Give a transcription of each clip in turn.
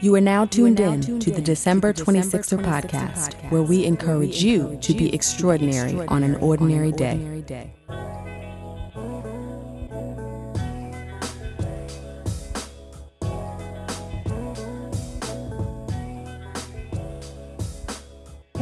You are now tuned in to the December 26er podcast, where we encourage you to be extraordinary on an ordinary day.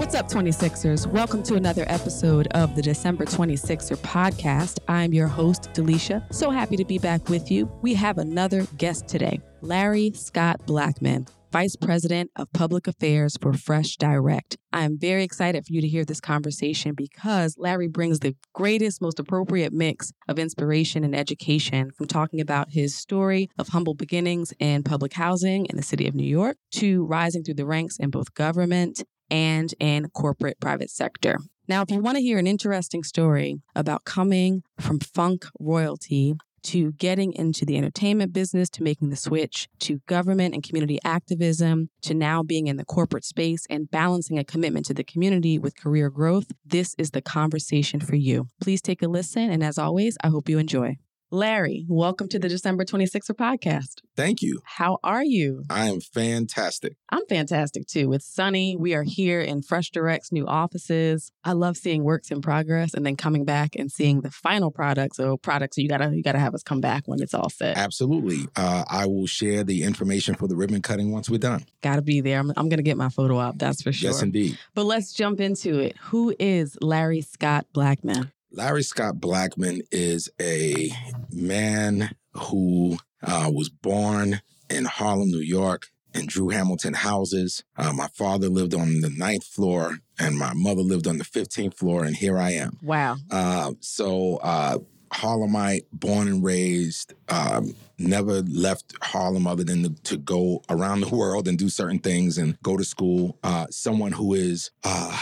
What's up, 26ers? Welcome to another episode of the December 26er podcast. I'm your host, Delisha. So happy to be back with you. We have another guest today, Larry Scott Blackmon. Vice President of Public Affairs for Fresh Direct. I am very excited for you to hear this conversation because Larry brings the greatest, most appropriate mix of inspiration and education from talking about his story of humble beginnings in public housing in the city of New York to rising through the ranks in both government and in corporate private sector. Now, if you want to hear an interesting story about coming from funk royalty to getting into the entertainment business, to making the switch to government and community activism, to now being in the corporate space and balancing a commitment to the community with career growth, this is the conversation for you. Please take a listen. And as always, I hope you enjoy. Larry, welcome to the December 26er podcast. Thank you. How are you? I am fantastic. I'm fantastic too. It's sunny. We are here in Fresh Direct's new offices. I love seeing works in progress and then coming back and seeing the final product. So products you gotta you gotta have us come back when it's all set. Absolutely. Uh, I will share the information for the ribbon cutting once we're done. Gotta be there. I'm, I'm gonna get my photo op. That's for sure. Yes, indeed. But let's jump into it. Who is Larry Scott Blackmon? Larry Scott Blackman is a man who uh, was born in Harlem, New York, in Drew Hamilton houses. Uh, my father lived on the ninth floor, and my mother lived on the 15th floor, and here I am. Wow. Uh, so, uh, Harlemite, born and raised, um, never left Harlem other than to, to, go around the world and do certain things and go to school. Uh, someone who is uh,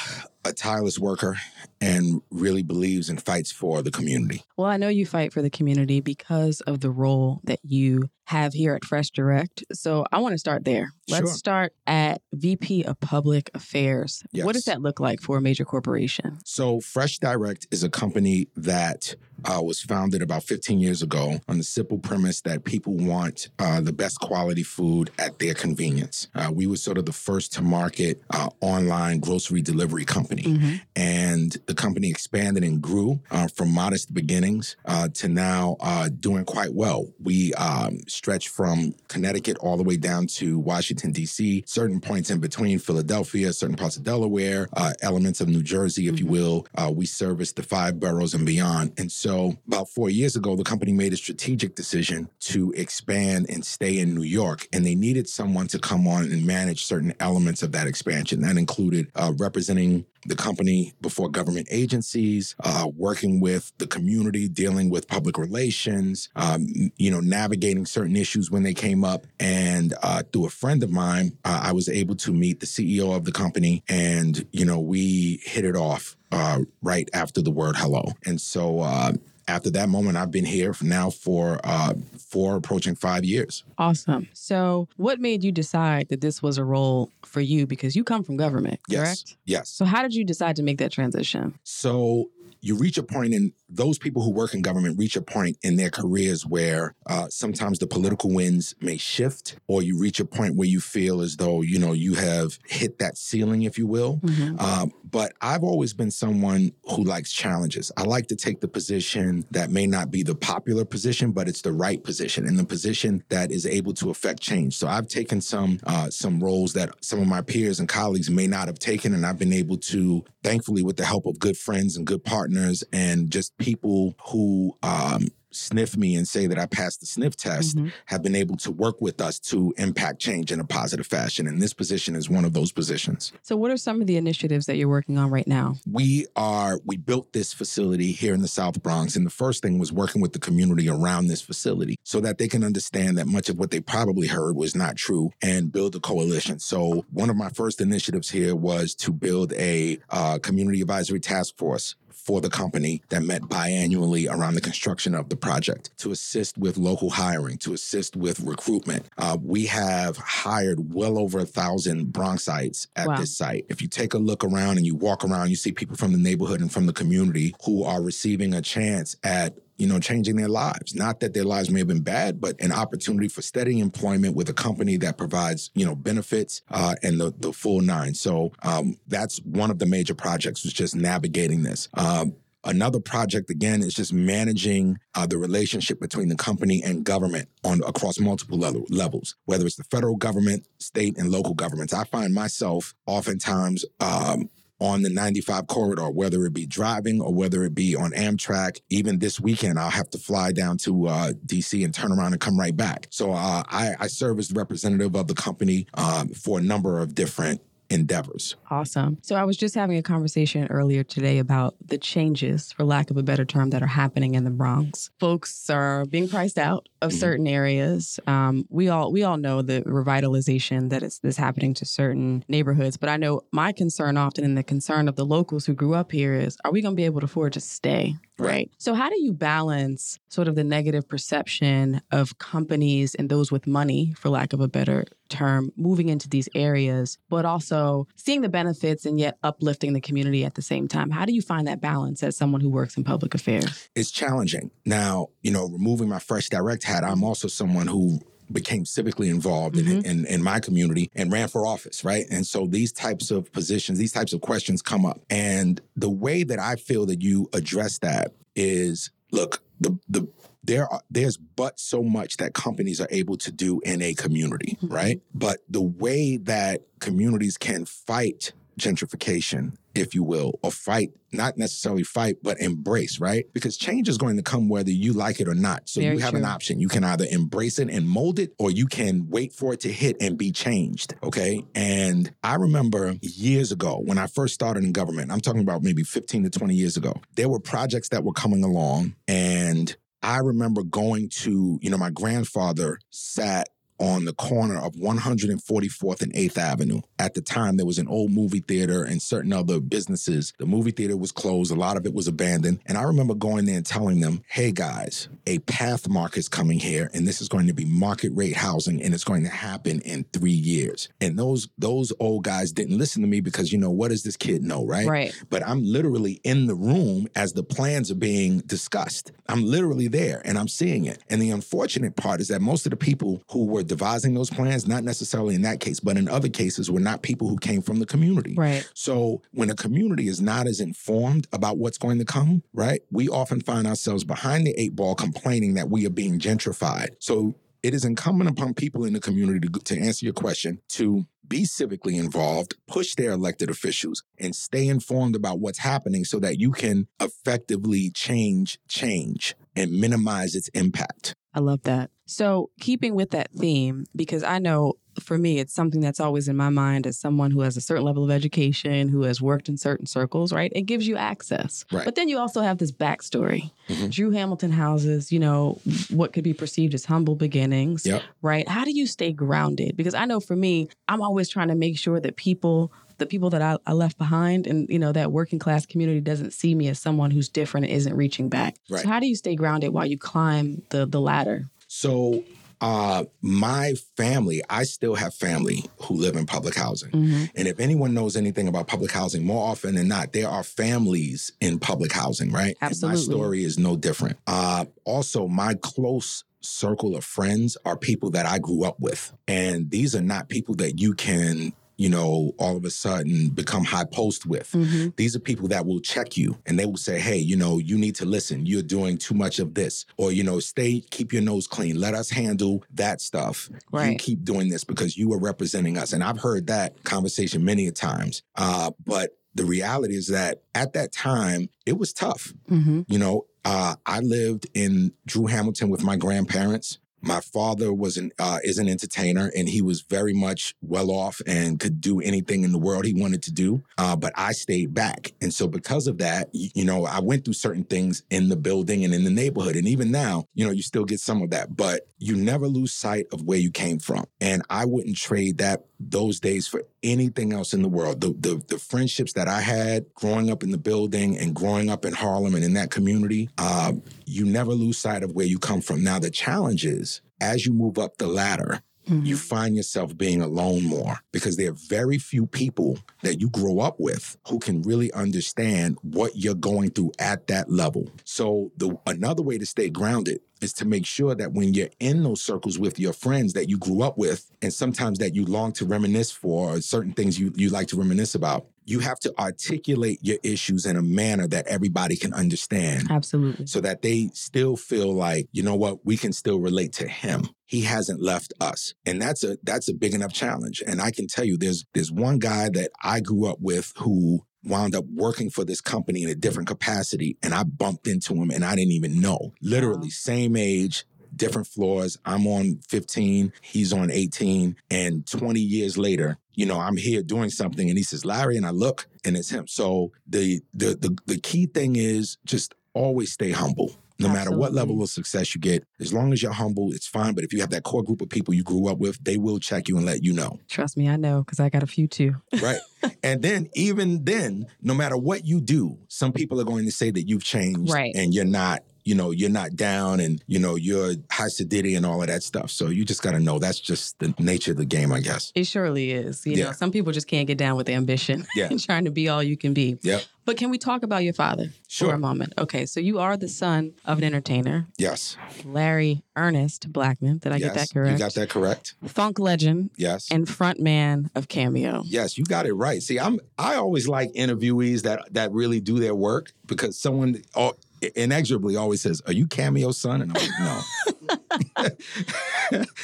a tireless worker and really believes and fights for the community. Well, I know you fight for the community because of the role that you have here at Fresh Direct. So I want to start there. Let's sure. start at VP of Public Affairs. Yes. What does that look like for a major corporation? So, Fresh Direct is a company that uh, was founded about 15 years ago on the simple premise that people want uh, the best quality food at their convenience. Uh, we were sort of the first to market uh, online grocery delivery company. Mm-hmm. And the company expanded and grew uh, from modest beginnings uh, to now doing quite well. We um, stretch from Connecticut all the way down to Washington, D.C., certain points in between Philadelphia, certain parts of Delaware, uh, elements of New Jersey, if mm-hmm. you will. Uh, we service the five boroughs and beyond. And so about four years ago, the company made a strategic decision to expand and stay in New York. And they needed someone to come on and manage certain elements of that expansion. That included uh, representing the company before government agencies, uh, working with the community, dealing with public relations, um, you know, navigating certain issues when they came up. And uh, through a friend of mine, uh, I was able to meet the CEO of the company, and you know, we hit it off uh, right after the word hello. And so uh, after that moment, I've been here for now for uh, four, approaching five years. Awesome. So, what made you decide that this was a role for you? Because you come from government, correct? Yes. Yes. So, how did you decide to make that transition? So, you reach a point in those people who work in government reach a point in their careers where uh, sometimes the political winds may shift or you reach a point where you feel as though you know you have hit that ceiling if you will. Mm-hmm. um, but i've always been someone who likes challenges. I like to take the position that may not be the popular position but it's the right position and the position that is able to affect change. So i've taken some uh, some roles that some of my peers and colleagues may not have taken and i've been able to thankfully with the help of good friends and good partners partners and just people who um, sniff me and say that I passed the sniff test mm-hmm. have been able to work with us to impact change in a positive fashion. And this position is one of those positions. So, what are some of the initiatives that you're working on right now? We are, we built this facility here in the South Bronx. And the first thing was working with the community around this facility so that they can understand that much of what they probably heard was not true and build a coalition. So, one of my first initiatives here was to build a uh, community advisory task force for the company that met biannually around the construction of the project to assist with local hiring, to assist with recruitment. Uh, we have hired well over a thousand Bronxites at wow. this site. If you take a look around and you walk around, you see people from the neighborhood and from the community who are receiving a chance at you know, changing their lives. Not that their lives may have been bad, but an opportunity for steady employment with a company that provides, you know, benefits uh, and the, the full nine. So um, that's one of the major projects was just navigating this. Um, Another project again is just managing uh, the relationship between the company and government on across multiple level, levels, whether it's the federal government, state, and local governments. I find myself oftentimes um, on the 95 corridor, whether it be driving or whether it be on Amtrak. Even this weekend, I'll have to fly down to uh, DC and turn around and come right back. So uh, I, I, serve as the representative of the company um, for a number of different endeavors. Awesome. So I was just having a conversation earlier today about the changes, for lack of a better term, that are happening in the Bronx. Folks are being priced out of mm-hmm. certain areas. Um, we all we all know the revitalization that is, is happening to certain neighborhoods, but I know my concern often and the concern of the locals who grew up here is: Are we going to be able to afford to stay? Right. So, how do you balance sort of the negative perception of companies and those with money, for lack of a better term, moving into these areas, but also seeing the benefits and yet uplifting the community at the same time? How do you find that balance as someone who works in public affairs? It's challenging. Now, you know, removing my fresh direct hat, I'm also someone who became civically involved mm-hmm. in, in, in my community and ran for office, right? And so these types of positions, these types of questions come up. And the way that I feel that you address that is look, the the there are there's but so much that companies are able to do in a community, mm-hmm. right? But the way that communities can fight gentrification if you will, or fight, not necessarily fight, but embrace, right? Because change is going to come whether you like it or not. So Very you have true. an option. You can either embrace it and mold it, or you can wait for it to hit and be changed. Okay. And I remember years ago when I first started in government, I'm talking about maybe 15 to 20 years ago, there were projects that were coming along. And I remember going to, you know, my grandfather sat on the corner of 144th and 8th Avenue. At the time, there was an old movie theater and certain other businesses. The movie theater was closed, a lot of it was abandoned. And I remember going there and telling them, hey guys, a Pathmark is coming here, and this is going to be market rate housing, and it's going to happen in three years. And those those old guys didn't listen to me because, you know, what does this kid know, right? Right. But I'm literally in the room as the plans are being discussed. I'm literally there and I'm seeing it. And the unfortunate part is that most of the people who were devising those plans, not necessarily in that case, but in other cases, were not people who came from the community. Right. So when a community is not as informed about what's going to come, right, we often find ourselves behind the eight ball complaining that we are being gentrified. So it is incumbent upon people in the community to, to answer your question to be civically involved, push their elected officials, and stay informed about what's happening so that you can effectively change change and minimize its impact. I love that. So, keeping with that theme, because I know for me, it's something that's always in my mind as someone who has a certain level of education, who has worked in certain circles, right? It gives you access. Right. But then you also have this backstory. Mm-hmm. Drew Hamilton houses, you know, what could be perceived as humble beginnings, yep. right? How do you stay grounded? Because I know for me, I'm always trying to make sure that people the people that I, I, left behind and you know that working class community doesn't see me as someone who's different and isn't reaching back right. so how do you stay grounded while you climb the the ladder so uh, my family, I still have family who live in public housing. Mm-hmm. And if anyone knows anything about public housing, more often than not, there are families in public housing, right? Absolutely. And my story is no different. Uh, also, my close circle of friends are people that I grew up with. And these are not people that you can you know, all of a sudden become high post with. Mm-hmm. These are people that will check you and they will say, hey, you know, you need to listen. You're doing too much of this. Or, you know, stay, keep your nose clean. Let us handle that stuff. Right. You keep doing this because you are representing us. And I've heard that conversation many a times. Uh, but the reality is that at that time, it was tough. Mm-hmm. You know, uh, I lived in Drew Hamilton with my grandparents. My father was an uh, is an entertainer, and he was very much well off and could do anything in the world he wanted to do. Uh, but I stayed back, and so because of that, you, you, know, I went through certain things in the building and in the neighborhood, and even now, you know, you still get some of that. But you never lose sight of where you came from, and I wouldn't trade that those days for anything else in the world. The, the, the friendships that I had growing up in the building and growing up in Harlem and in that community, uh, you never lose sight of where you come from. Now the challenge is as you move up the ladder, Mhm. you find yourself being alone more because there are very few people that you grow up with who can really understand what you're going through at that level. So the another way to stay grounded is to make sure that when you're in those circles with your friends that you grew up with and sometimes that you long to reminisce for or certain things you, you like to reminisce about, you have to articulate your issues in a manner that everybody can understand Absolutely. so that they still feel like you know what? We can still relate to him. He hasn't left us. And that's a that's a big enough challenge. And i can tell you there's there's one guy that i grew up with who wound up working for this company in a different capacity and i bumped into him and i didn't even know. Literally Wow. same age different floors. I'm on 15 he's on 18 and 20 years later you know i'm here doing something and he says larry and i look and it's him. So the the the, the key thing is just always stay humble. No matter what level of success you get as long as you're humble it's fine. But if you have that core group of people you grew up with they will check you and let you know. Trust me, I know because I got a few too. right. And then even then no matter what you do some people are going to say that you've changed Right. and you're not you know you're not down and you know you're high sedity and all of that stuff so you just got to know that's just the nature of the game i guess It surely is. You Yeah. know, some people just can't get down with ambition Yeah. and trying to be all you can be. Yep. But can we talk about your father for Sure. a moment? Okay, so you are the son of an entertainer, yes Larry Ernest Blackmon. Did I yes get that correct? you got that correct Funk legend yes and frontman of Cameo. Yes, you got it right. See, I'm I always like interviewees that that really do their work because someone oh, inexorably always says, "Are you Cameo son?" And I'm like, "No."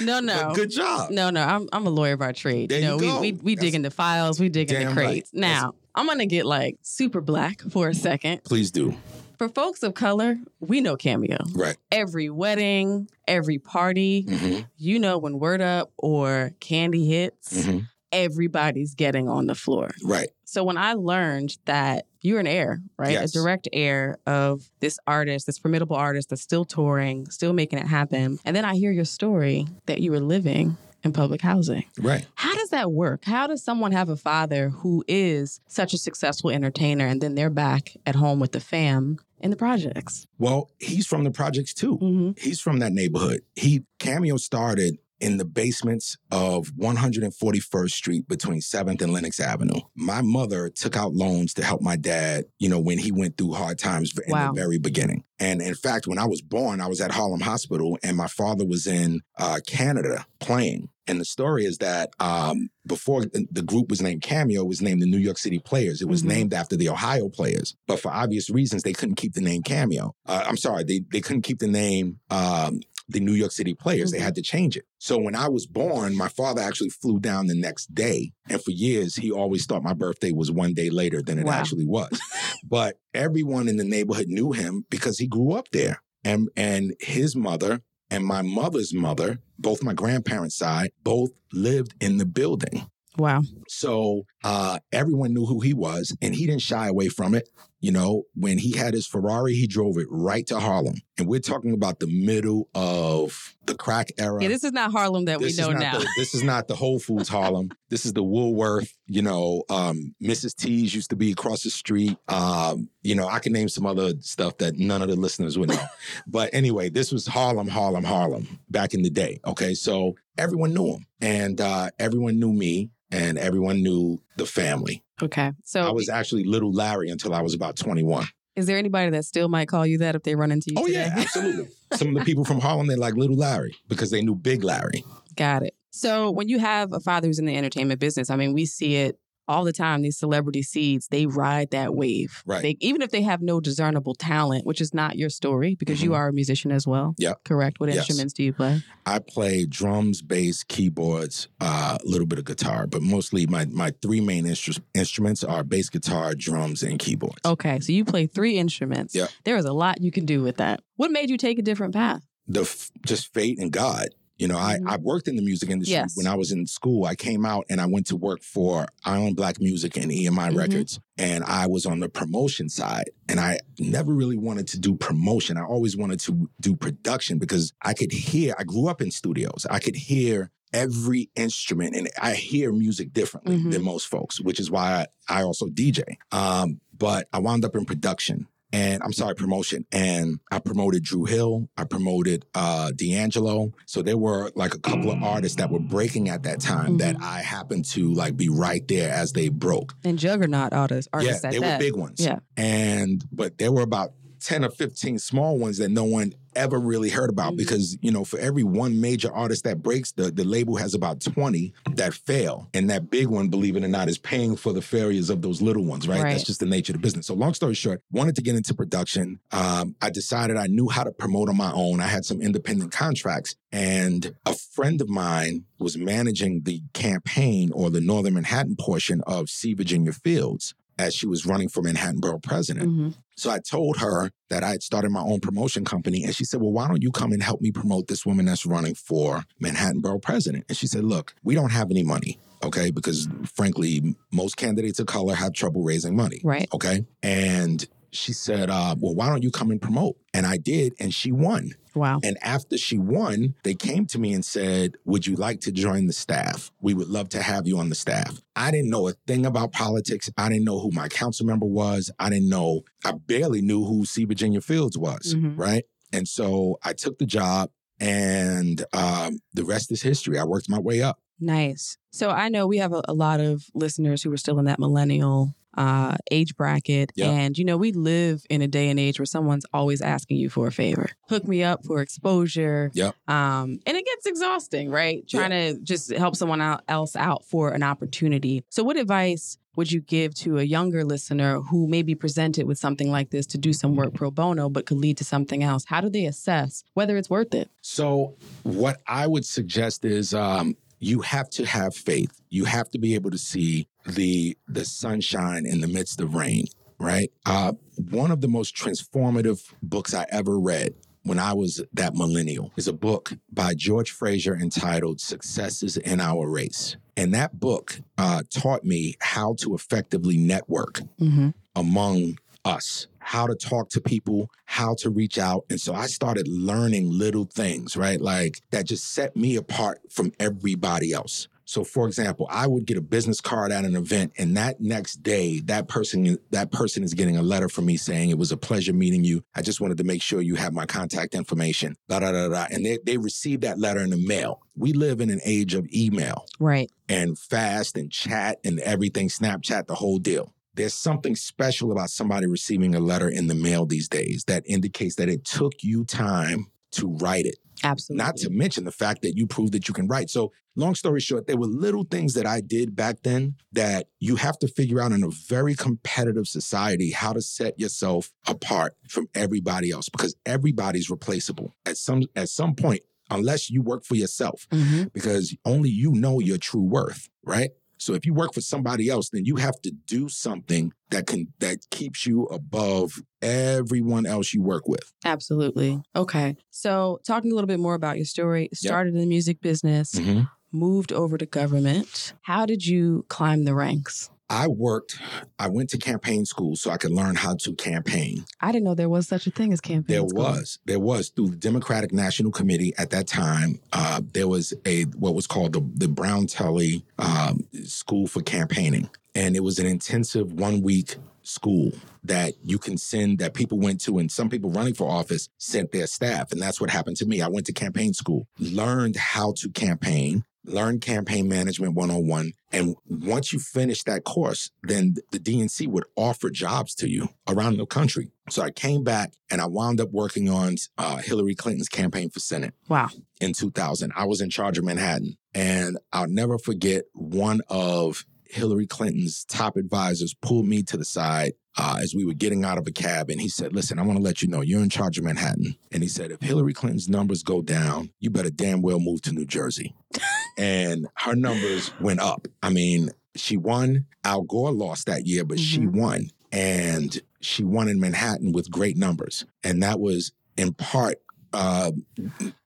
No, no. But good job. No, no, I'm I'm a lawyer by trade. There you know, you go. we we, we dig That's- into files, we dig into Damn right. crates. Now, I'm gonna get like super black for a second. Please do. For folks of color, we know Cameo. Right. Every wedding, every party, Mhm, you know when Word Up or Candy hits, mhm. everybody's getting on the floor. Right. So when I learned that you're an heir, right? Yes. A direct heir of this artist, this formidable artist that's still touring, still making it happen. And then I hear your story that you were living in public housing. Right. How does that work? How does someone have a father who is such a successful entertainer and then they're back at home with the fam in the projects? Well, he's from the projects too. Mm-hmm. He's from that neighborhood. He Cameo started in the basements of 141st Street between 7th and Lenox Avenue. My mother took out loans to help my dad, you know, when he went through hard times in Wow. the very beginning. And in fact, when I was born, I was at Harlem Hospital and my father was in uh, Canada playing. And the story is that um, before the the group was named Cameo, it was named the New York City Players. It was Mhm. named after the Ohio Players. But for obvious reasons, they couldn't keep the name Cameo. Uh, I'm sorry, they, they couldn't keep the name um, the New York City Players. They Mhm. had to change it. So when I was born, my father actually flew down the next day. And for years, he always thought my birthday was one day later than it Wow. actually was. but everyone in the neighborhood knew him because he grew up there. And, and his mother and my mother's mother, both my grandparents' side, both lived in the building. Wow. So uh, everyone knew who he was, and he didn't shy away from it. You know, when he had his Ferrari, he drove it right to Harlem. And we're talking about the middle of the crack era. Yeah, this is not Harlem that we This is know now. The, this is not the Whole Foods Harlem. this is the Woolworth. You know, um, Mrs. T's used to be across the street. Um, you know, I can name some other stuff that none of the listeners would know. but anyway, this was Harlem, Harlem, Harlem back in the day. Okay, so everyone knew him, and uh, everyone knew me, and everyone knew the family. okay. So I was actually Little Larry until I was about twenty-one. is there anybody that still might call you that if they run into you Oh today? yeah, absolutely. Some of the people from Harlem they like Little Larry because they knew Big Larry. Got it. So when you have a father who's in the entertainment business, I mean, we see it all the time. These celebrity seeds, they ride that wave. Right. They, even if they have no discernible talent, which is not your story because you Mhm. are a musician as well. Yep. Correct. What Yes. instruments do you play? I play drums, bass, keyboards, uh, a little bit of guitar, but mostly my my three main instru- instruments are bass guitar, drums, and keyboards. Okay. So you play three instruments. Yep. There is a lot you can do with that. What made you take a different path? The f- just fate and God. You know. I, I worked in the music industry Yes. when I was in school. I came out and I went to work for Island Black Music and EMI Mhm. Records. And I was on the promotion side. And I never really wanted to do promotion. I always wanted to do production because I could hear, I grew up in studios. I could hear every instrument and I hear music differently Mhm. than most folks, which is why I, I also DJ. Um, but I wound up in production. And I'm sorry, promotion. And I promoted Dru Hill. I promoted uh, D'Angelo. So there were like a couple of artists that were breaking at that time that Mhm. I happened to like be right there as they broke. And juggernaut artists, artists yeah, they that. were big ones. Yeah. And but there were about 10 or 15 small ones that no one ever really heard about Mhm. because, you know, for every one major artist that breaks, the, the label has about 20 that fail. And that big one, believe it or not, is paying for the failures of those little ones, right? Right. That's just the nature of the business. So long story short, wanted to get into production. Um, I decided I knew how to promote on my own. I had some independent contracts and a friend of mine was managing the campaign or the Northern Manhattan portion of C. Virginia Fields as she was running for Manhattan Borough President. Mhm. So I told her that I had started my own promotion company. And she said, Well, why don't you come and help me promote this woman that's running for Manhattan Borough President? And she said, Look, we don't have any money, okay? Because frankly, most candidates of color have trouble raising money, Right. okay? And she said, uh, Well, why don't you come and promote? And I did, and she won. Wow. And after she won, they came to me and said, Would you like to join the staff? We would love to have you on the staff. I didn't know a thing about politics. I didn't know who my council member was. I didn't know, I barely knew who C. Virginia Fields was, Mhm. right? And so I took the job, and um, the rest is history. I worked my way up. Nice. So I know we have a, a lot of listeners who are still in that millennial uh, age bracket. Yeah. And, you know, we live in a day and age where someone's always asking you for a favor. Hook me up for exposure. Yep. Um, and it gets exhausting, right? Trying to just help someone out, else out for an opportunity. So, what advice would you give to a younger listener who may be presented with something like this to do some work pro bono, but could lead to something else? How do they assess whether it's worth it? So, what I would suggest is um, you have to have faith. You have to be able to see the the sunshine in the midst of rain. Right. Uh, one of the most transformative books I ever read when I was that millennial is a book by George Fraser entitled "Success Runs in Our Race," and that book uh, taught me how to effectively network Mm-hmm. among us, how to talk to people, how to reach out. And so I started learning little things, right? Like that just set me apart from everybody else. So for example, I would get a business card at an event and that next day that person that person is getting a letter from me saying it was a pleasure meeting you. I just wanted to make sure you have my contact information. Da da da da. And they they received that letter in the mail. We live in an age of email Right. and fast and chat and everything, Snapchat, the whole deal. There's something special about somebody receiving a letter in the mail these days that indicates that it took you time to write it. Absolutely. Not to mention the fact that you proved that you can write. So, long story short, there were little things that I did back then that you have to figure out in a very competitive society how to set yourself apart from everybody else because everybody's replaceable at some at some point unless you work for yourself hmm because only you know your true worth, right? So if you work for somebody else, then you have to do something that can that keeps you above everyone else you work with. Absolutely. Okay. So, talking a little bit more about your story, started in the music business, mm-hmm. moved over to government. How did you climb the ranks? I worked, I went to campaign school so I could learn how to campaign. I didn't know there was such a thing as campaign. School. There school. was, there was through the Democratic National Committee at that time. Uh, there was a what was called the the Brown Telly um, School for Campaigning, and it was an intensive one week school that you can send that people went to, and some people running for office sent their staff, and that's what happened to me. I went to campaign school, learned how to campaign. Learned campaign management 101. And once you finish that course, then the DNC would offer jobs to you around the country. So I came back and I wound up working on uh, Hillary Clinton's campaign for Senate Wow. in 2000. I was in charge of Manhattan. And I'll never forget one of Hillary Clinton's top advisors pulled me to the side uh, as we were getting out of a cab. And he said, Listen, I want to let you know you're in charge of Manhattan. And he said, If Hillary Clinton's numbers go down, you better damn well move to New Jersey. and her numbers went up. I mean, she won. Al Gore lost that year, but she won. And she won in Manhattan with great numbers. And that was in part uh,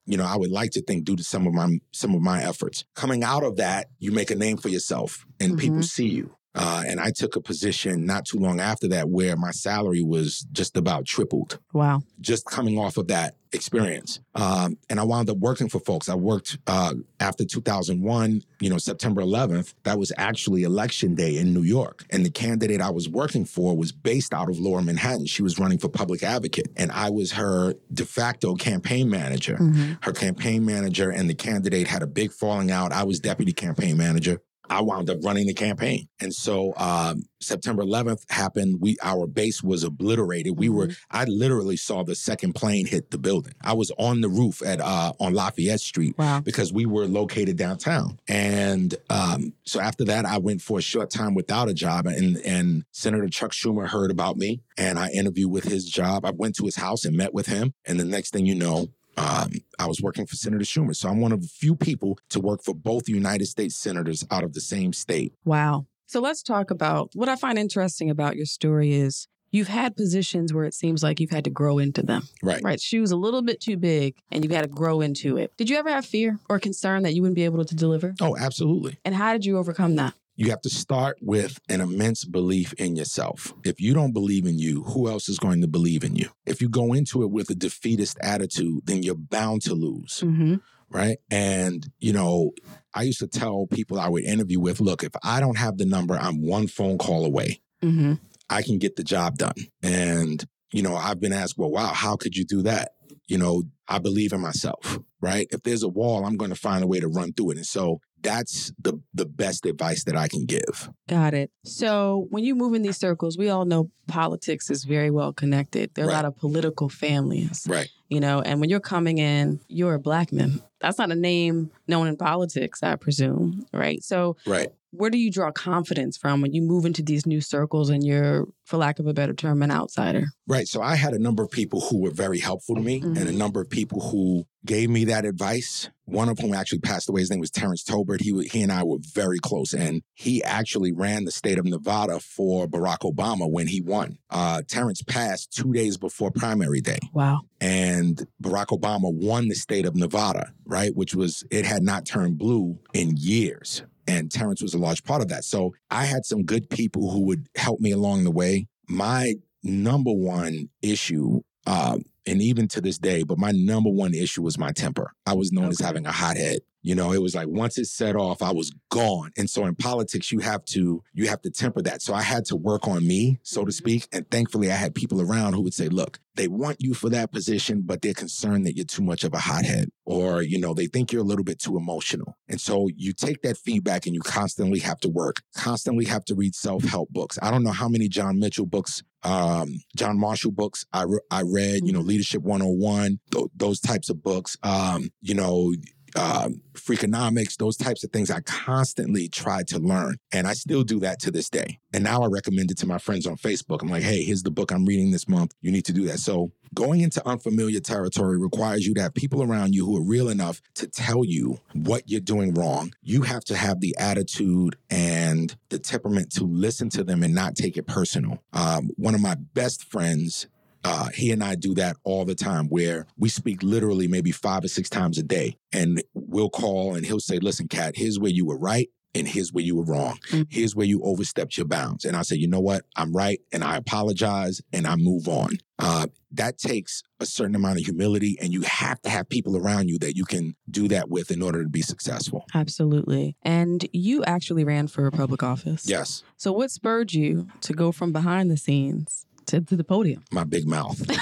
you know, I would like to think due to some of my some of my efforts. Coming out of that, you make a name for yourself and people Mhm. see you. Uh, and I took a position not too long after that where my salary was just about tripled. Wow. Just coming off of that experience. Um, and I wound up working for folks. I worked uh, after 2001, you know, September 11th. That was actually election day in New York. And the candidate I was working for was based out of Lower Manhattan. She was running for public advocate. And I was her de facto campaign manager. Mm-hmm. Her campaign manager and the candidate had a big falling out. I was deputy campaign manager. I wound up running the campaign. And so um, September 11th happened. We our base was obliterated. We were I literally saw the second plane hit the building. I was on the roof at uh, on Lafayette Street Wow. because we were located downtown. And um, so after that, I went for a short time without a job. And and Senator Chuck Schumer heard about me, and I interviewed with his job. I went to his house and met with him. And the next thing you know, um, I was working for Senator Schumer. So I'm one of the few people to work for both United States senators out of the same state. Wow. So let's talk about what I find interesting about your story is you've had positions where it seems like you've had to grow into them. Right. Right. Shoes a little bit too big and you've had to grow into it. Did you ever have fear or concern that you wouldn't be able to deliver? Oh, absolutely. And how did you overcome that? You have to start with an immense belief in yourself. If you don't believe in you, who else is going to believe in you? If you go into it with a defeatist attitude, then you're bound to lose. Mm-hmm. right? And, you know, I used to tell people I would interview with, look, if I don't have the number, I'm one phone call away. Mm-hmm. I can get the job done. And, you know, I've been asked, well, wow, how could you do that? You know, I believe in myself, right? If there's a wall, I'm going to find a way to run through it. And so that's the the best advice that I can give. Got it. So when you move in these circles, we all know politics is very well connected. There are Right. a lot of political families, Right. You know, and when you're coming in, you're a black man. That's not a name known in politics, I presume, right? So Right. where do you draw confidence from when you move into these new circles and you're, for lack of a better term, an outsider? Right. So I had a number of people who were very helpful to me and a number of people who gave me that advice. One of whom actually passed away. His name was Terrence Tolbert. He, he and I were very close. And he actually ran the state of Nevada for Barack Obama when he won. Uh, Terrence passed two days before primary day. Wow. And Barack Obama won the state of Nevada, right? Which was, it had not turned blue in years. And Terrence was a large part of that. So I had some good people who would help me along the way. My number one issue, um, and even to this day, but my number one issue was my temper. I was known as having a hot head. You know, it was like once it set off, I was gone. And so in politics, you have to you have to temper that. So I had to work on me, so to speak. And thankfully, I had people around who would say, "Look, they want you for that position, but they're concerned that you're too much of a hothead, or you know, they think you're a little bit too emotional." And so you take that feedback and you constantly have to work, constantly have to read self help books. I don't know how many John Mitchell books um, John Maxwell books I, re- I read, you know, Leadership 101, th- those types of books, um, you know, um, Freakonomics, those types of things I constantly try to learn. And I still do that to this day. And now I recommend it to my friends on Facebook. I'm like, hey, here's the book I'm reading this month. You need to do that. So going into unfamiliar territory requires you to have people around you who are real enough to tell you what you're doing wrong. You have to have the attitude and the temperament to listen to them and not take it personal. Um, one of my best friends uh, he and I do that all the time where we speak literally maybe five or six times a day. And we'll call and he'll say, listen, Kat, here's where you were right and here's where you were wrong. Mhm. Here's where you overstepped your bounds. And I say, you know what? I'm right and I apologize and I move on. Uh, that takes a certain amount of humility and you have to have people around you that you can do that with in order to be successful. Absolutely. And you actually ran for public office. Yes, So what spurred you to go from behind the scenes to, to the podium? my big mouth.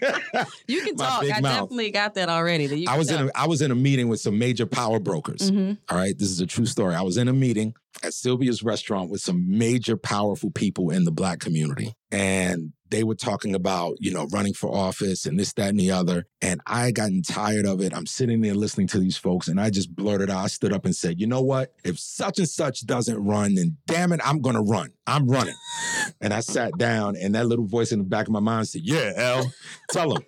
You can My talk. I mouth. definitely got that already. That you I was in a, I was in a meeting with some major power brokers. hmm All right, this is a true story. I was in a meeting at Sylvia's restaurant with some major powerful people in the black community. And they were talking about, you know, running for office and this, that, and the other. And I gotten tired of it. I'm sitting there listening to these folks, and I just blurted out, I stood up and said, you know what? If such and such doesn't run, then damn it, I'm gonna run. I'm running. and I sat down, and that little voice in the back of my mind said, Yeah, L, tell him.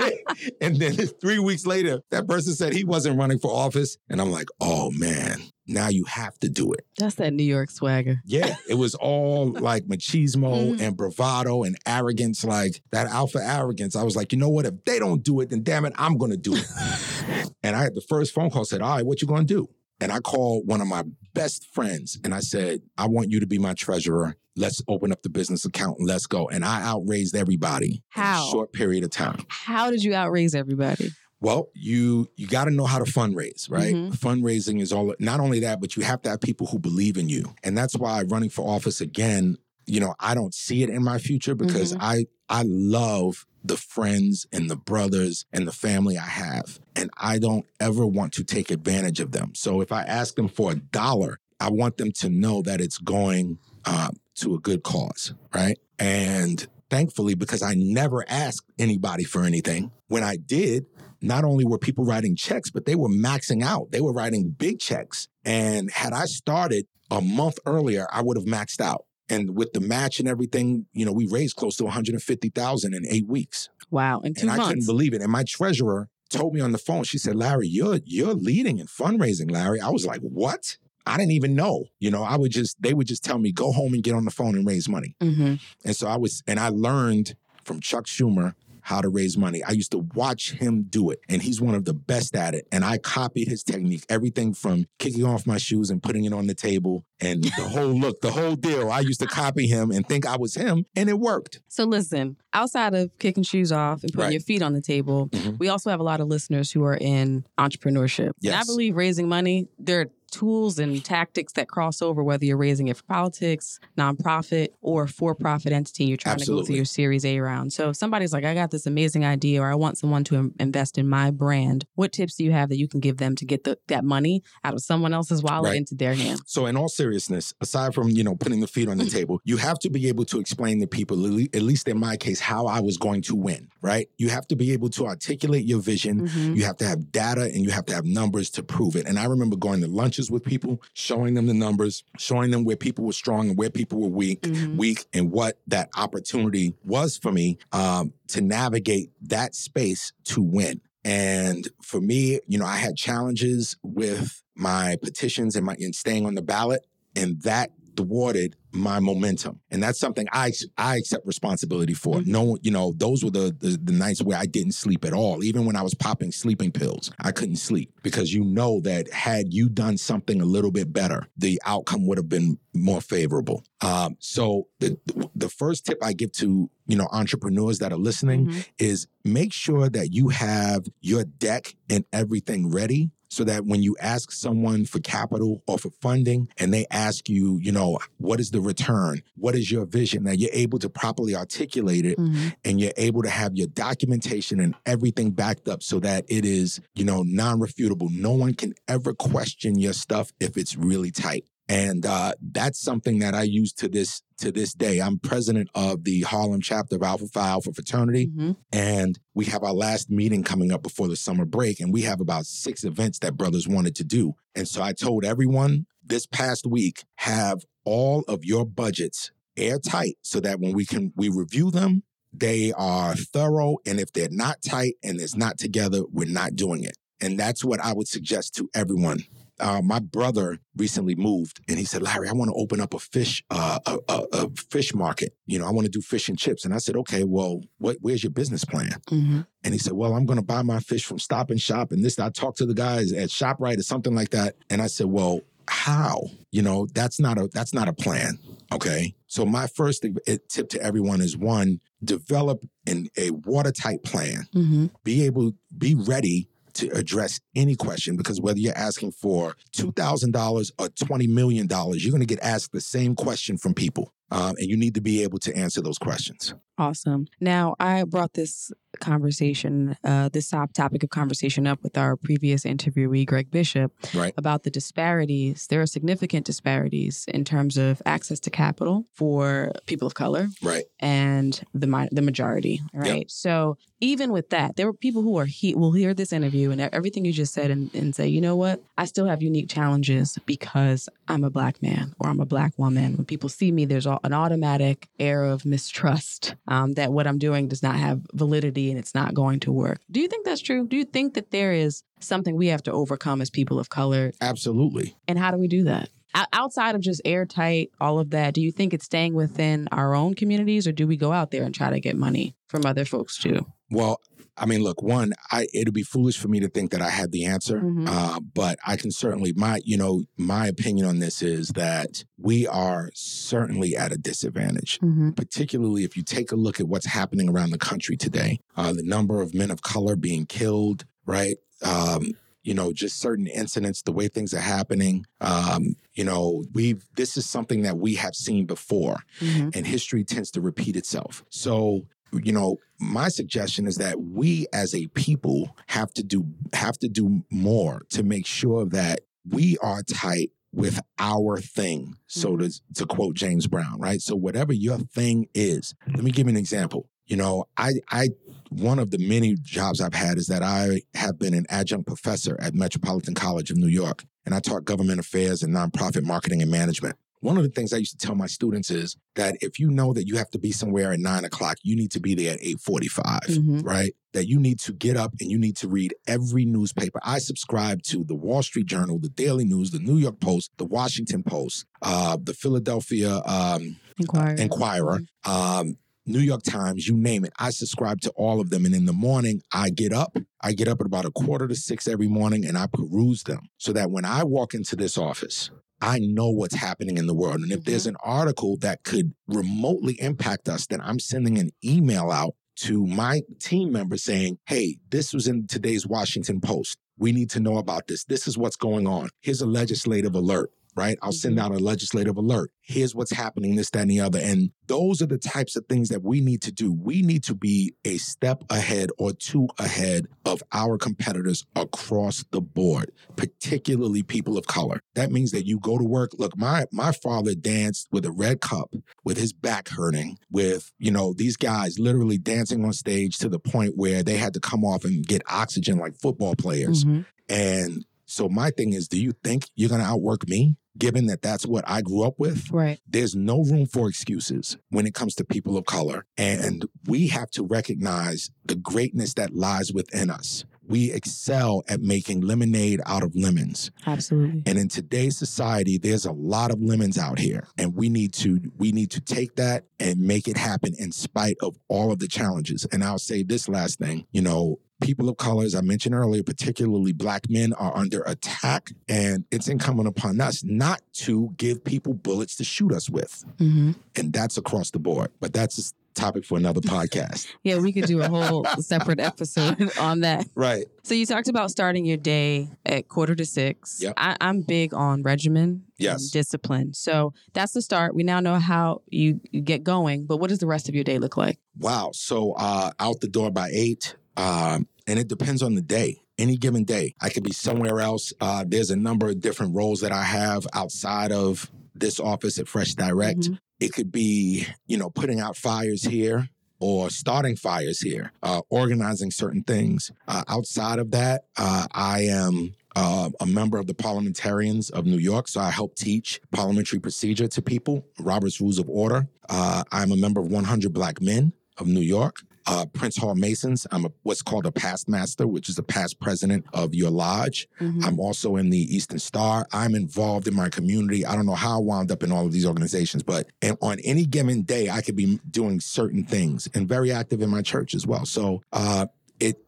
and then three weeks later, that person said he wasn't running for office. And I'm like, oh man, now you have to do it. That's that New York swagger. Yeah, it was all like machismo Mhm. and bravado and arrogance, like that alpha arrogance. I was like, you know what? If they don't do it, then damn it, I'm gonna do it. and I had the first phone call said, all right, what you gonna do? And I called one of my best friends and I said, I want you to be my treasurer. Let's open up the business account and let's go. And I outraised everybody How? in a short period of time. How did you outraise everybody? Well, you you got to know how to fundraise, right? Mhm. Fundraising is all not only that, but you have to have people who believe in you. And that's why running for office again, you know, I don't see it in my future because Mhm. I I love the friends and the brothers and the family I have. And I don't ever want to take advantage of them. So if I ask them for a dollar, I want them to know that it's going uh, to a good cause, right? And thankfully, because I never asked anybody for anything, when I did, not only were people writing checks, but they were maxing out. They were writing big checks. And had I started a month earlier, I would have maxed out. And with the match and everything, you know, we raised close to 150,000 in eight weeks. Wow, in two and I couldn't believe it. And my treasurer told me on the phone, she said, Larry, you're you're leading in fundraising, Larry. I was like, what? I didn't even know. You know, I would just they would just tell me, go home and get on the phone and raise money. hmm And so I was, and I learned from Chuck Schumer how to raise money. I used to watch him do it, and he's one of the best at it. And I copied his technique, everything from kicking off my shoes and putting it on the table and the whole look, the whole deal. I used to copy him and think I was him, and it worked. So listen, outside of kicking shoes off and putting Right. your feet on the table, Mhm. we also have a lot of listeners who are in entrepreneurship. And I believe raising money, there are tools and tactics that cross over whether you're raising it for politics, nonprofit, or for-profit entity. You're trying to go through your Series A round. So if somebody's like, I got this amazing idea, or I want someone to im- invest in my brand. What tips do you have that you can give them to get the, that money out of someone else's wallet Right. into their hands? So, in all seriousness, aside from you know putting the feet on the table, you have to be able to explain to people, at least in my case, how I was going to win. Right? You have to be able to articulate your vision. Mhm. You have to have data and you have to have numbers to prove it. And I remember going to lunches with people, showing them the numbers, showing them where people were strong and where people were weak, Mhm. weak, and what that opportunity was for me um, to navigate that space to win. And for me, you know, I had challenges with my petitions and my and staying on the ballot, and that thwarted my momentum. And that's something I I accept responsibility for. Mhm. No, you know, those were the, the the nights where I didn't sleep at all. Even when I was popping sleeping pills, I couldn't sleep because you know that had you done something a little bit better, the outcome would have been more favorable. Um, so the the first tip I give to you know entrepreneurs that are listening Mhm. is make sure that you have your deck and everything ready so that when you ask someone for capital or for funding and they ask you, you know, what is the return? What is your vision? That you're able to properly articulate it Mhm. and you're able to have your documentation and everything backed up so that it is, you know, non-refutable. No one can ever question your stuff if it's really tight. And uh, that's something that I use to this to this day. I'm president of the Harlem chapter of Alpha Phi Alpha Fraternity, Mhm. and we have our last meeting coming up before the summer break, and we have about six events that brothers wanted to do. And so I told everyone this past week have all of your budgets airtight so that when we can we review them, they are thorough. And if they're not tight and it's not together, we're not doing it. And that's what I would suggest to everyone. Uh, my brother recently moved, and he said, "Larry, I want to open up a fish, uh, a, a, a fish market. You know, I want to do fish and chips." And I said, "Okay, well, what, where's your business plan?" Mhm. And he said, Well, I'm going to buy my fish from Stop and Shop. And this, I talked to the guys at ShopRite or something like that. And I said, Well, how? You know, that's not a that's not a plan. Okay. So my first eh, tip to everyone is one, develop an, a watertight plan. Mhm. Be able, be ready to address any question because whether you're asking for $2,000 or $20 million, you're going to get asked the same question from people. Um, and you need to be able to answer those questions. Awesome. Now, I brought this conversation, uh, this top topic of conversation up with our previous interviewee, Greg Bishop, Right. about the disparities. There are significant disparities in terms of access to capital for people of color Right. and the the majority. Right. So even with that, there were people who are he will hear this interview and everything you just said and, and say, you know what, I still have unique challenges because I'm a black man or I'm a black woman. When people see me, there's an automatic air of mistrust um, that what I'm doing does not have validity and it's not going to work. Do you think that's true? Do you think that there is something we have to overcome as people of color? Absolutely. And how do we do that? Outside of just airtight, all of that, do you think it's staying within our own communities or do we go out there and try to get money from other folks too? Well, I mean, look, one, I it'd be foolish for me to think that I had the answer, Mhm. uh, but I can certainly my you know my opinion on this is that we are certainly at a disadvantage. Mm-hmm. Particularly if you take a look at what's happening around the country today, uh, the number of men of color being killed, right? Um, you know, just certain incidents, the way things are happening. Um, you know, we've this is something that we have seen before Mm-hmm. and history tends to repeat itself. So, you know, my suggestion is that we as a people have to do have to do more to make sure that we are tight with our thing. So mm-hmm. to to quote James Brown, right? So whatever your thing is, let me give you an example. You know, I I one of the many jobs I've had is that I have been an adjunct professor at Metropolitan College of New York, and I taught government affairs and nonprofit marketing and management. One of the things I used to tell my students is that if you know that you have to be somewhere at nine o'clock, you need to be there at eight forty-five, Mhm. right? That you need to get up and you need to read every newspaper. I subscribe to the Wall Street Journal, the Daily News, the New York Post, the Washington Post, uh, the Philadelphia um, Inquiry. Inquirer, um, New York Times, you name it. I subscribe to all of them. And in the morning, I get up. I get up at about a quarter to six every morning and I peruse them so that when I walk into this office, I know what's happening in the world. And if Mm-hmm. there's an article that could remotely impact us, then I'm sending an email out to my team members saying, hey, this was in today's Washington Post. We need to know about this. This is what's going on. Here's a legislative alert, right? I'll send Mhm. out a legislative alert. Here's what's happening, this, that, and the other. And those are the types of things that we need to do. We need to be a step ahead or two ahead of our competitors across the board, particularly people of color. That means that you go to work. Look, my my father danced with a red cup, with his back hurting, with, you know, these guys literally dancing on stage to the point where they had to come off and get oxygen like football players. Mhm. And so my thing is, do you think you're going to outwork me? Given that that's what I grew up with, Right. there's no room for excuses when it comes to people of color. And we have to recognize the greatness that lies within us. We excel at making lemonade out of lemons. Absolutely. And in today's society, there's a lot of lemons out here. And we need to we need to take that and make it happen in spite of all of the challenges. And I'll say this last thing, you know, people of color, as I mentioned earlier, particularly black men, are under attack. And it's incumbent upon us not to give people bullets to shoot us with. hmm And that's across the board. But that's a topic for another podcast. Yeah, we could do a whole separate episode on that. right. So you talked about starting your day at quarter to six. Yep. I, I'm big on regimen Yes. and discipline. So that's the start. We now know how you, you get going, but what does the rest of your day look like? Wow. So uh, out the door by eight, um, and it depends on the day. Any given day, I could be somewhere else. Uh, there's a number of different roles that I have outside of this office at Fresh Direct. Mhm. It could be, you know, putting out fires here or starting fires here, uh, organizing certain things. Uh, outside of that, uh, I am uh, a member of the Parliamentarians of New York, so I help teach parliamentary procedure to people, Robert's Rules of Order. Uh, I'm a member of 100 Black Men of New York. Uh, Prince Hall Masons. I'm a, what's called a past master, which is a past president of your lodge. Mhm. I'm also in the Eastern Star. I'm involved in my community. I don't know how I wound up in all of these organizations, but and on any given day, I could be doing certain things and very active in my church as well. So uh, it,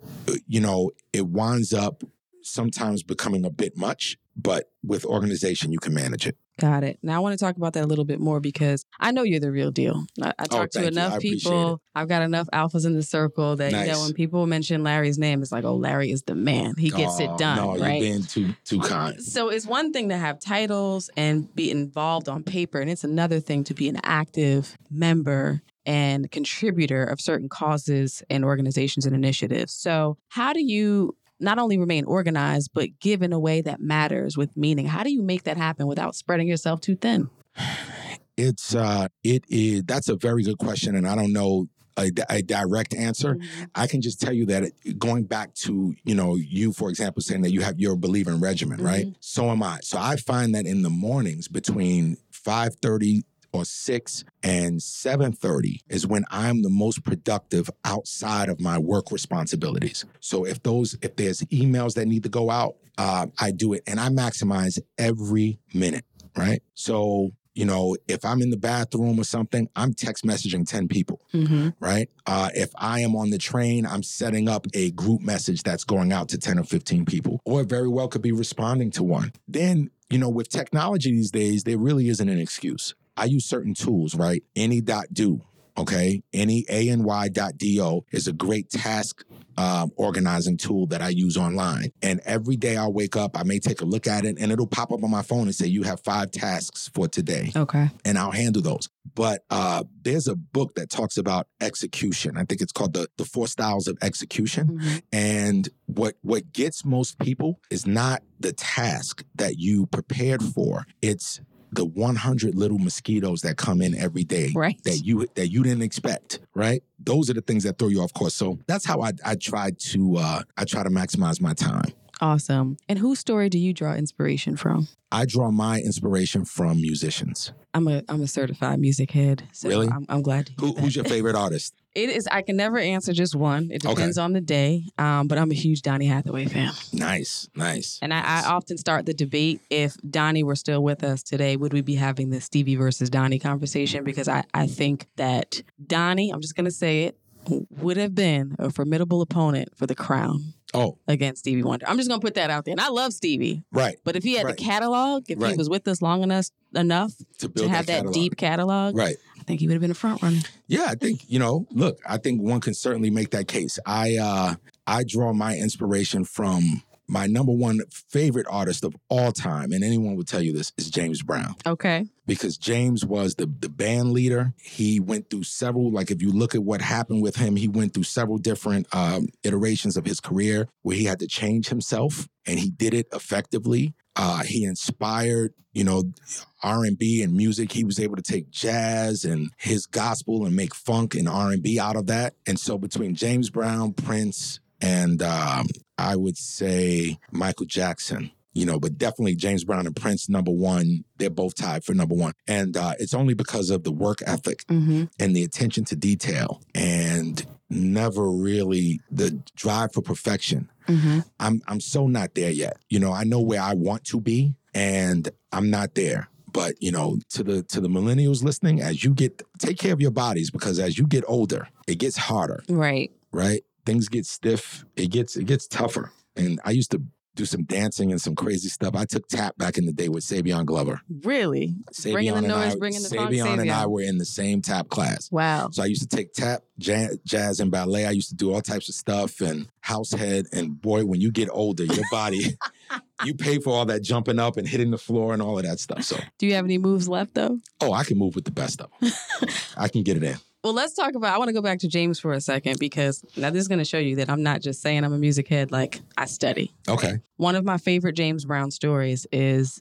you know, it winds up sometimes becoming a bit much, but with organization, you can manage it. Got it. Now I want to talk about that a little bit more because I know you're the real deal. I, I oh, talk to Oh, you. enough people. I've got enough alphas in the circle that you know when people mention Larry's name, it's like, oh, Larry is the man. He gets Oh, it done, No, right? you're being too too kind. So it's one thing to have titles and be involved on paper, and it's another thing to be an active member and contributor of certain causes and organizations and initiatives. So, how do you not only remain organized, but give in a way that matters with meaning? How do you make that happen without spreading yourself too thin? It's uh, it is. That's a very good question, and I don't know a, a direct answer. I can just tell you that it, going back to you know you for example saying that you have your believing regimen, right? So am I. So I find that in the mornings between five thirty or six and seven thirty is when I'm the most productive outside of my work responsibilities. So if those if there's emails that need to go out, uh, I do it, and I maximize every minute, right? So you know, if I'm in the bathroom or something, I'm text messaging 10 people, Mm-hmm. right? Uh, if I am on the train, I'm setting up a group message that's going out to 10 or 15 people, or very well could be responding to one. Then, you know, with technology these days, there really isn't an excuse. I use certain tools, right? Any.do, okay? Any A-N-Y.do is a great task um, organizing tool that I use online. And every day I wake up, I may take a look at it and it'll pop up on my phone and say, you have five tasks for today Okay. and I'll handle those. But uh, there's a book that talks about execution. I think it's called the the Four Styles of Execution. Mhm. And what what gets most people is not the task that you prepared for. It's the 100 little mosquitoes that come in every day Right. that you that you didn't expect, right? Those are the things that throw you off course. So that's how I I try to uh, I try to maximize my time. Awesome. And whose story do you draw inspiration from? I draw my inspiration from musicians. I'm a I'm a certified music head. So Really? I'm, I'm glad to hear Who, that. who's your favorite artist? It is. I can never answer just one. It Okay. depends on the day. Um, but I'm a huge Donny Hathaway fan, Nice, nice. and I, nice. I often start the debate: if Donny were still with us today, would we be having the Stevie versus Donny conversation? Because I I think that Donny, I'm just gonna say it, would have been a formidable opponent for the crown Oh, against Stevie Wonder. I'm just gonna put that out there, and I love Stevie, right. but if he had Right. the catalog, if he was with us long enough enough To to have that, catalog. deep catalog, Right. I think he would have been a front runner. Yeah, I think, you know, look, I think one can certainly make that case. I uh I draw my inspiration from my number one favorite artist of all time, and anyone would tell you this, is James Brown. Okay. Because James was the the band leader. He went through several, like if you look at what happened with him, he went through several different um, iterations of his career where he had to change himself, and he did it effectively. Uh, he inspired, you know, R and B and music. He was able to take jazz and his gospel and make funk and R and B out of that. And so between James Brown, Prince, and um, I would say Michael Jackson. You know, but definitely James Brown and Prince, number one. They're both tied for number one, and uh, it's only because of the work ethic Mm-hmm. and the attention to detail, and never really the drive for perfection. Mm-hmm. I'm I'm so not there yet. You know, I know where I want to be and I'm not there. But, you know, to the to the millennials listening, as you get take care of your bodies because as you get older, it gets harder, Right. right? Things get stiff, it gets it gets tougher. And I used to do some dancing and some crazy stuff. I took tap back in the day with Savion Glover. Really? Bringing the noise, I, bringing the funk, Savion and I were in the same tap class. Wow. So I used to take tap, jazz, jazz, and ballet. I used to do all types of stuff and house head. And boy, when you get older, your body, you pay for all that jumping up and hitting the floor and all of that stuff. So, Do you have any moves left though? oh, I can move with the best of them. I can get it in. Well, let's talk about. I want to go back to James for a second because now this is going to show you that I'm not just saying I'm a music head. Like I study. Okay. One of my favorite James Brown stories is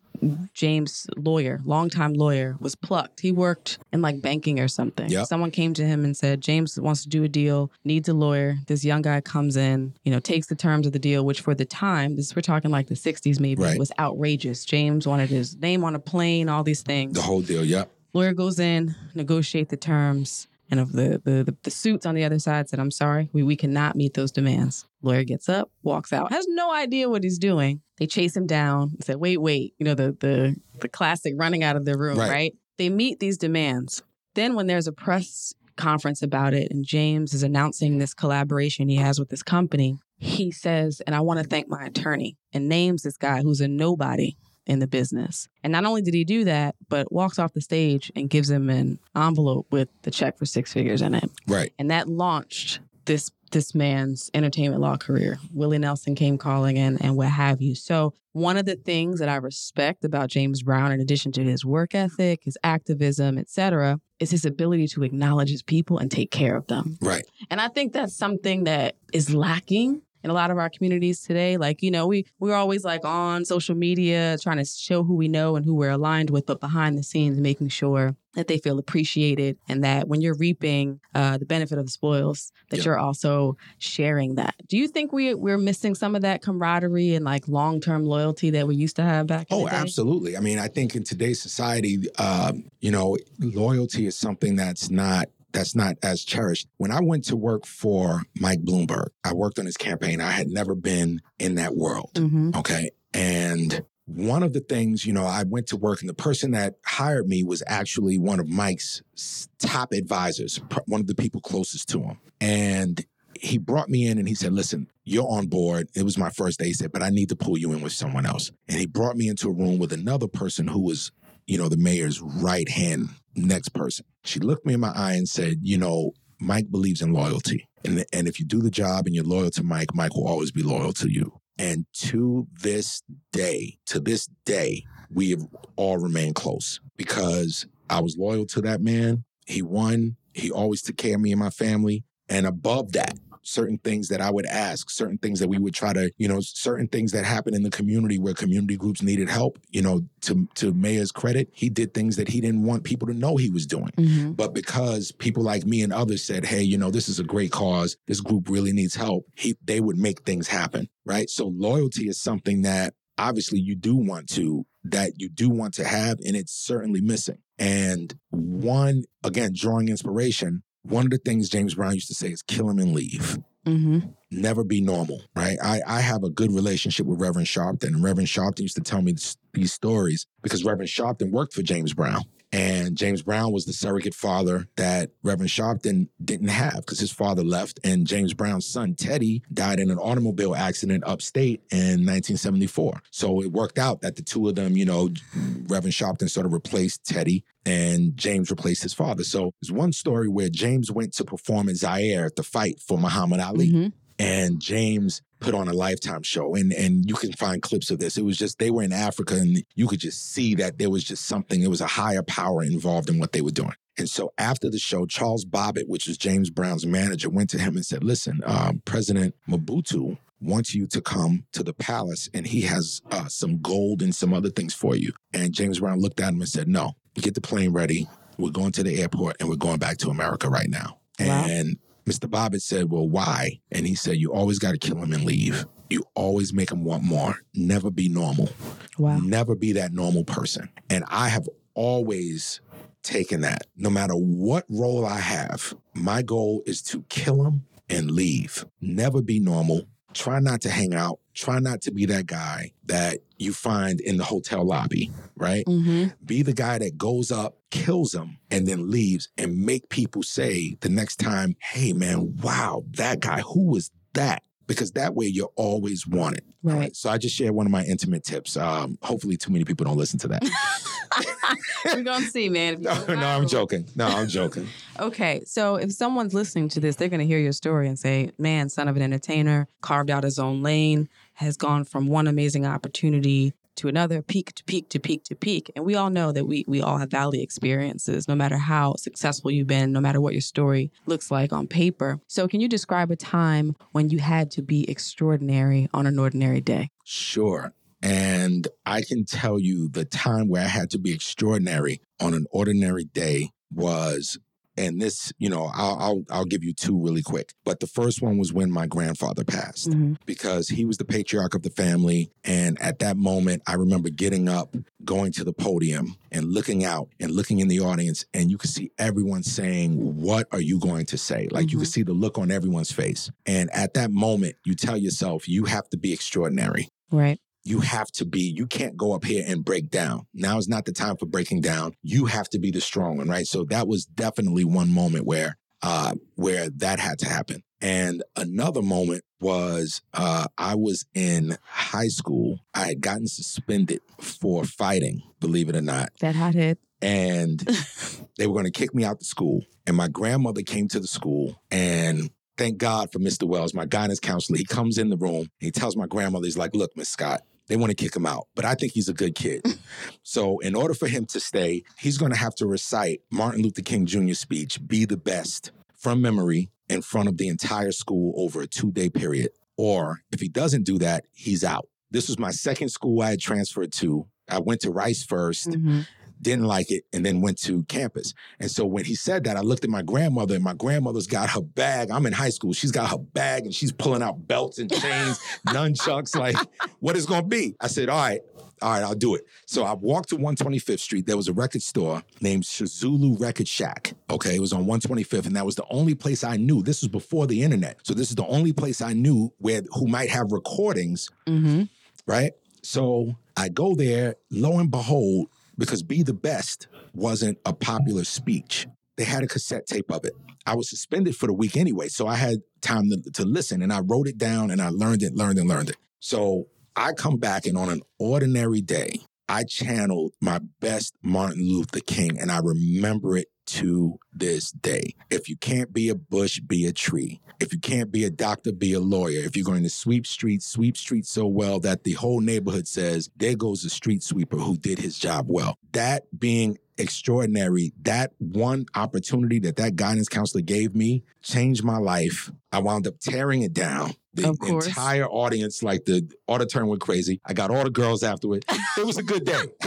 James lawyer, longtime lawyer, was plucked. He worked in like banking or something. Yep. Someone came to him and said, James wants to do a deal, needs a lawyer. This young guy comes in, you know, takes the terms of the deal, which for the time, this we're talking like the 60s maybe, Right. was outrageous. James wanted his name on a plane, all these things. The whole deal. Yep. Lawyer goes in, negotiate the terms, and of the, the the the suits on the other side said, "I'm sorry, we we cannot meet those demands." Lawyer gets up, walks out, has no idea what he's doing. They chase him down. and Say, "Wait, wait!" You know the the the classic running out of the room, Right. right? They meet these demands. Then when there's a press conference about it, and James is announcing this collaboration he has with this company, he says, "And I want to thank my attorney," and names this guy who's a nobody in the business. And not only did he do that, but walks off the stage and gives him an envelope with the check for six figures in it. Right. And that launched this this man's entertainment law career. Willie Nelson came calling in and what have you. So one of the things that I respect about James Brown, in addition to his work ethic, his activism, etc., is his ability to acknowledge his people and take care of them. Right. And I think that's something that is lacking in a lot of our communities today. Like, you know, we we're always like on social media trying to show who we know and who we're aligned with, but behind the scenes making sure that they feel appreciated and that when you're reaping uh, the benefit of the spoils, that Yep. you're also sharing that. Do you think we we're missing some of that camaraderie and like long term loyalty that we used to have back in Oh, absolutely. I mean, I think in today's society, um, you know, loyalty is something that's not that's not as cherished. When I went to work for Mike Bloomberg, I worked on his campaign. I had never been in that world. hmm Okay. And one of the things, you know, I went to work and the person that hired me was actually one of Mike's top advisors, one of the people closest to him. And he brought me in and he said, Listen, you're on board. It was my first day. He said, But I need to pull you in with someone else. And he brought me into a room with another person who was, you know, the mayor's right hand next person. She looked me in my eye and said, You know, Mike believes in loyalty. And, and if you do the job and you're loyal to Mike, Mike will always be loyal to you. And to this day, to this day, we have all remained close because I was loyal to that man. He won. He always took care of me and my family. And above that, certain things that I would ask, certain things that we would try to, you know, certain things that happen in the community where community groups needed help. You know, to to Mayor's credit, he did things that he didn't want people to know he was doing. Mm-hmm. But because people like me and others said, "Hey, you know, this is a great cause. This group really needs help," he they would make things happen, right? So loyalty is something that obviously you do want to that you do want to have and it's certainly missing. And one again drawing inspiration one of the things James Brown used to say is kill him and leave. Mm-hmm. Never be normal, right? I, I have a good relationship with Reverend Sharpton. And Reverend Sharpton used to tell me this, these stories because Reverend Sharpton worked for James Brown. And James Brown was the surrogate father that Reverend Sharpton didn't have because his father left. And James Brown's son, Teddy, died in an automobile accident upstate in 1974. So it worked out that the two of them, you know, Reverend Sharpton sort of replaced Teddy and James replaced his father. So there's one story where James went to perform in Zaire at the fight for Muhammad Ali. Mm-hmm. And James put on a lifetime show and and you can find clips of this. It was just they were in africa and you could just see that there was just something there was a higher power involved in what they were doing. And so after the show charles bobbitt which is james brown's manager went to him and said listen um, president mobutu wants you to come to the palace and he has uh, some gold and some other things for you. And james brown looked at him and said no get the plane ready. We're going to the airport and we're going back to america right now. Wow. and Mr. Bobbitt said, Well, why? And he said, You always got to kill him and leave. You always make him want more. Never be normal. Wow. Never be that normal person. And I have always taken that. No matter what role I have, my goal is to kill him and leave. Never be normal. Try not to hang out. Try not to be that guy that you find in the hotel lobby, right? Mm-hmm. Be the guy that goes up, kills them, and then leaves and make people say the next time, hey man, wow, that guy, who was that? Because that way you're always wanted. Right. right. So I just shared one of my intimate tips. Um, hopefully, too many people don't listen to that. We're gonna see, man. No, no, I'm joking. No, I'm joking. okay, so if someone's listening to this, they're gonna hear your story and say, "Man, son of an entertainer, carved out his own lane, has gone from one amazing opportunity to another, peak to peak to peak to peak. And we all know that we we all have valley experiences, no matter how successful you've been, no matter what your story looks like on paper. So can you describe a time when you had to be extraordinary on an ordinary day? Sure. And I can tell you the time where I had to be extraordinary on an ordinary day was and this, you know, I'll, I'll, I'll give you two really quick. But the first one was when my grandfather passed mm-hmm. because he was the patriarch of the family. And at that moment, I remember getting up, going to the podium, and looking out and looking in the audience, and you could see everyone saying, "What are you going to say?" Like mm-hmm. you could see the look on everyone's face. And at that moment, you tell yourself, "You have to be extraordinary." Right you have to be, you can't go up here and break down. Now is not the time for breaking down. You have to be the strong one, right? So that was definitely one moment where uh where that had to happen. And another moment was uh I was in high school. I had gotten suspended for fighting, believe it or not. That hot hit. And they were going to kick me out the school. And my grandmother came to the school and thank God for Mr. Wells, my guidance counselor. He comes in the room. He tells my grandmother, he's like, look, Miss Scott, they want to kick him out, but I think he's a good kid. so, in order for him to stay, he's going to have to recite Martin Luther King Jr. speech, Be the Best, from memory in front of the entire school over a two day period. Or if he doesn't do that, he's out. This was my second school I had transferred to. I went to Rice 1st mm-hmm didn't like it, and then went to campus. And so when he said that, I looked at my grandmother, and my grandmother's got her bag. I'm in high school. She's got her bag, and she's pulling out belts and chains, nunchucks. Like, what is going to be? I said, all right, all right, I'll do it. So I walked to 125th Street. There was a record store named Shazulu Record Shack. Okay, it was on 125th, and that was the only place I knew. This was before the internet, so this is the only place I knew where who might have recordings. Mm-hmm. Right. So I go there, lo and behold, because Be the Best wasn't a popular speech. They had a cassette tape of it. I was suspended for the week anyway, so I had time to, to listen and I wrote it down and I learned it, learned and learned it. So I come back and on an ordinary day, I channeled my best Martin Luther King and I remember it to this day. If you can't be a bush, be a tree. If you can't be a doctor, be a lawyer. If you're going to sweep streets, sweep streets so well that the whole neighborhood says, there goes a street sweeper who did his job well. That being extraordinary, that one opportunity that that guidance counselor gave me changed my life. I wound up tearing it down. The entire audience, like the auditorium went crazy. I got all the girls afterward. It was a good day.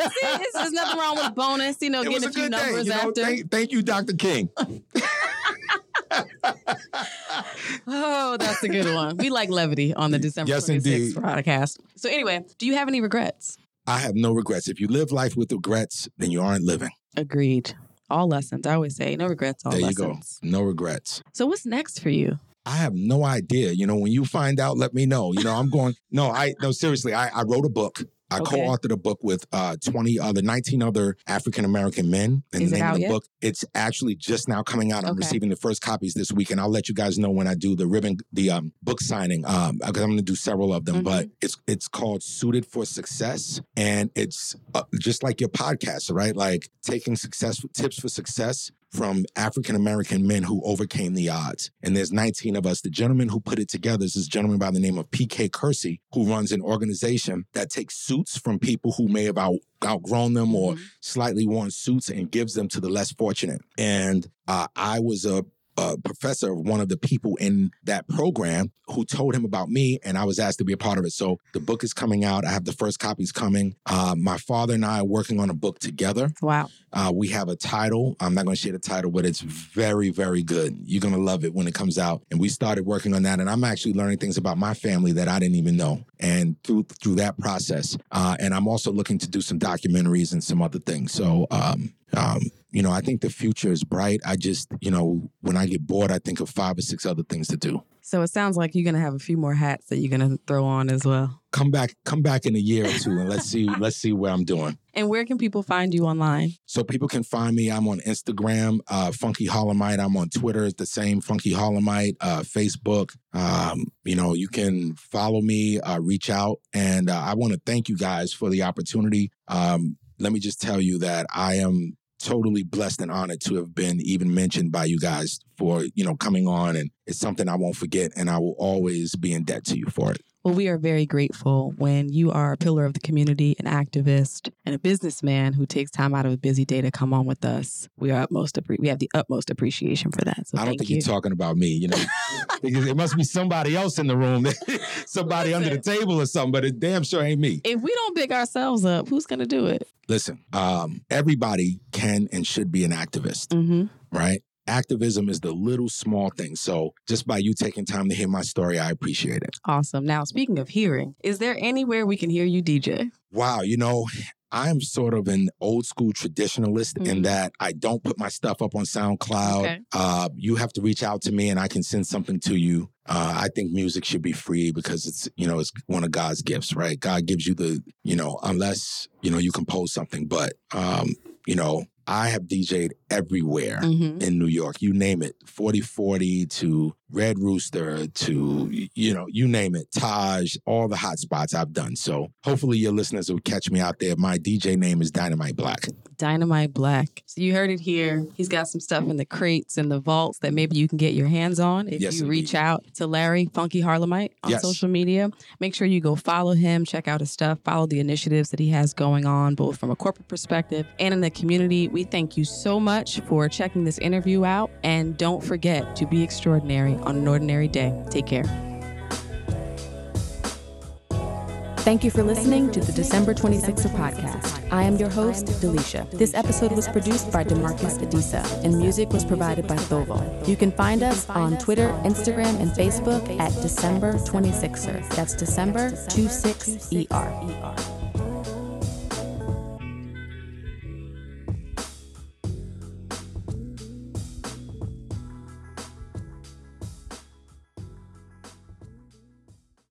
See, there's nothing wrong with bonus, you know, it getting a a few day. numbers You know, after. thank, thank you, Dr. King. Oh, that's a good one. We like levity on the December Yes, 26th indeed. podcast. So anyway, do you have any regrets? I have no regrets. If you live life with regrets, then you aren't living. Agreed. All lessons. I always say no regrets, all there you lessons. go. No regrets. So what's next for you? I have no idea. You know, when you find out, let me know. You know, I'm going, no, I, no, seriously, I, I wrote a book. I Okay. co-authored a book with uh, 20 other, 19 other African American men. And Is the it name of the yet? book, it's actually just now coming out. I'm Okay. receiving the first copies this week, and I'll let you guys know when I do the ribbon, the um, book signing, um, because I'm going to do several of them. Mhm. But it's it's called Suited for Success, and it's uh, just like your podcast, right? Like taking success tips for success from African American men who overcame the odds. And there's 19 of us. The gentleman who put it together is this gentleman by the name of PK Kersey, who runs an organization that takes suits from people who may have out, outgrown them or Mhm. slightly worn suits and gives them to the less fortunate. And uh, I was a a professor of one of the people in that program who told him about me, and I was asked to be a part of it. So the book is coming out. I have the first copies coming. Uh, my father and I are working on a book together. Wow. Uh, we have a title. I'm not going to share the title, but it's very, very good. You're going to love it when it comes out. And we started working on that, and I'm actually learning things about my family that I didn't even know. And through through that process, uh, and I'm also looking to do some documentaries and some other things. So, um, um, you know, I think the future is bright. I just, you know, when I get bored, I think of five or six other things to do. So it sounds like you're gonna have a few more hats that you're gonna throw on as well. Come back, come back in a year or two, and let's see, let's see where I'm doing. And where can people find you online? So people can find me. I'm on Instagram, uh, Funky Harlemite. I'm on Twitter, it's the same Funky Harlemite. Uh, Facebook. Um, you know, you can follow me, uh, reach out, and uh, I want to thank you guys for the opportunity. Um, let me just tell you that I am totally blessed and honored to have been even mentioned by you guys for you know coming on, and it's something I won't forget, and I will always be in debt to you for it. Well, we are very grateful when you are a pillar of the community, an activist, and a businessman who takes time out of a busy day to come on with us. We are utmost appre- we have the utmost appreciation for that. So I don't think you. you're talking about me, you know. because it must be somebody else in the room, somebody under the table or something, but it damn sure ain't me. if we don't pick ourselves up, who's gonna do it? Listen, um, everybody can and should be an activist, Mm-hmm. right? Activism is the little small thing. So just by you taking time to hear my story, I appreciate it. Awesome. Now, speaking of hearing, is there anywhere we can hear you DJ? Wow, you know, I'm sort of an old school traditionalist in Mhm. that I don't put my stuff up on SoundCloud. Okay. Uh, you have to reach out to me and I can send something to you. Uh, I think music should be free because it's, you know, it's one of God's gifts, right? God gives you the, you know, unless, you know, you compose something. But, um, you know, I have DJ'd everywhere Mm-hmm. in New York. You name it, 4040 to Red Rooster to, you know, you name it, Taj, all the hot spots I've done. So hopefully your listeners will catch me out there. My DJ name is Dynamite Black. Dynamite Black. So you heard it here. He's got some stuff in the crates and the vaults that maybe you can get your hands on if Yes, you reach out to Larry Funky Harlemite on Yes. social media. Make sure you go follow him, check out his stuff, follow the initiatives that he has going on, both from a corporate perspective and in the community. We thank you so much for checking this interview out. And don't forget to be extraordinary on an ordinary day. Take care. Thank you for listening to the December 26er podcast. I am your host, Delisha. This episode was produced by Demarcus Adisa, and music was provided by Thovo. You can find us on Twitter, Instagram, and Facebook at December 26er. That's December 26ER.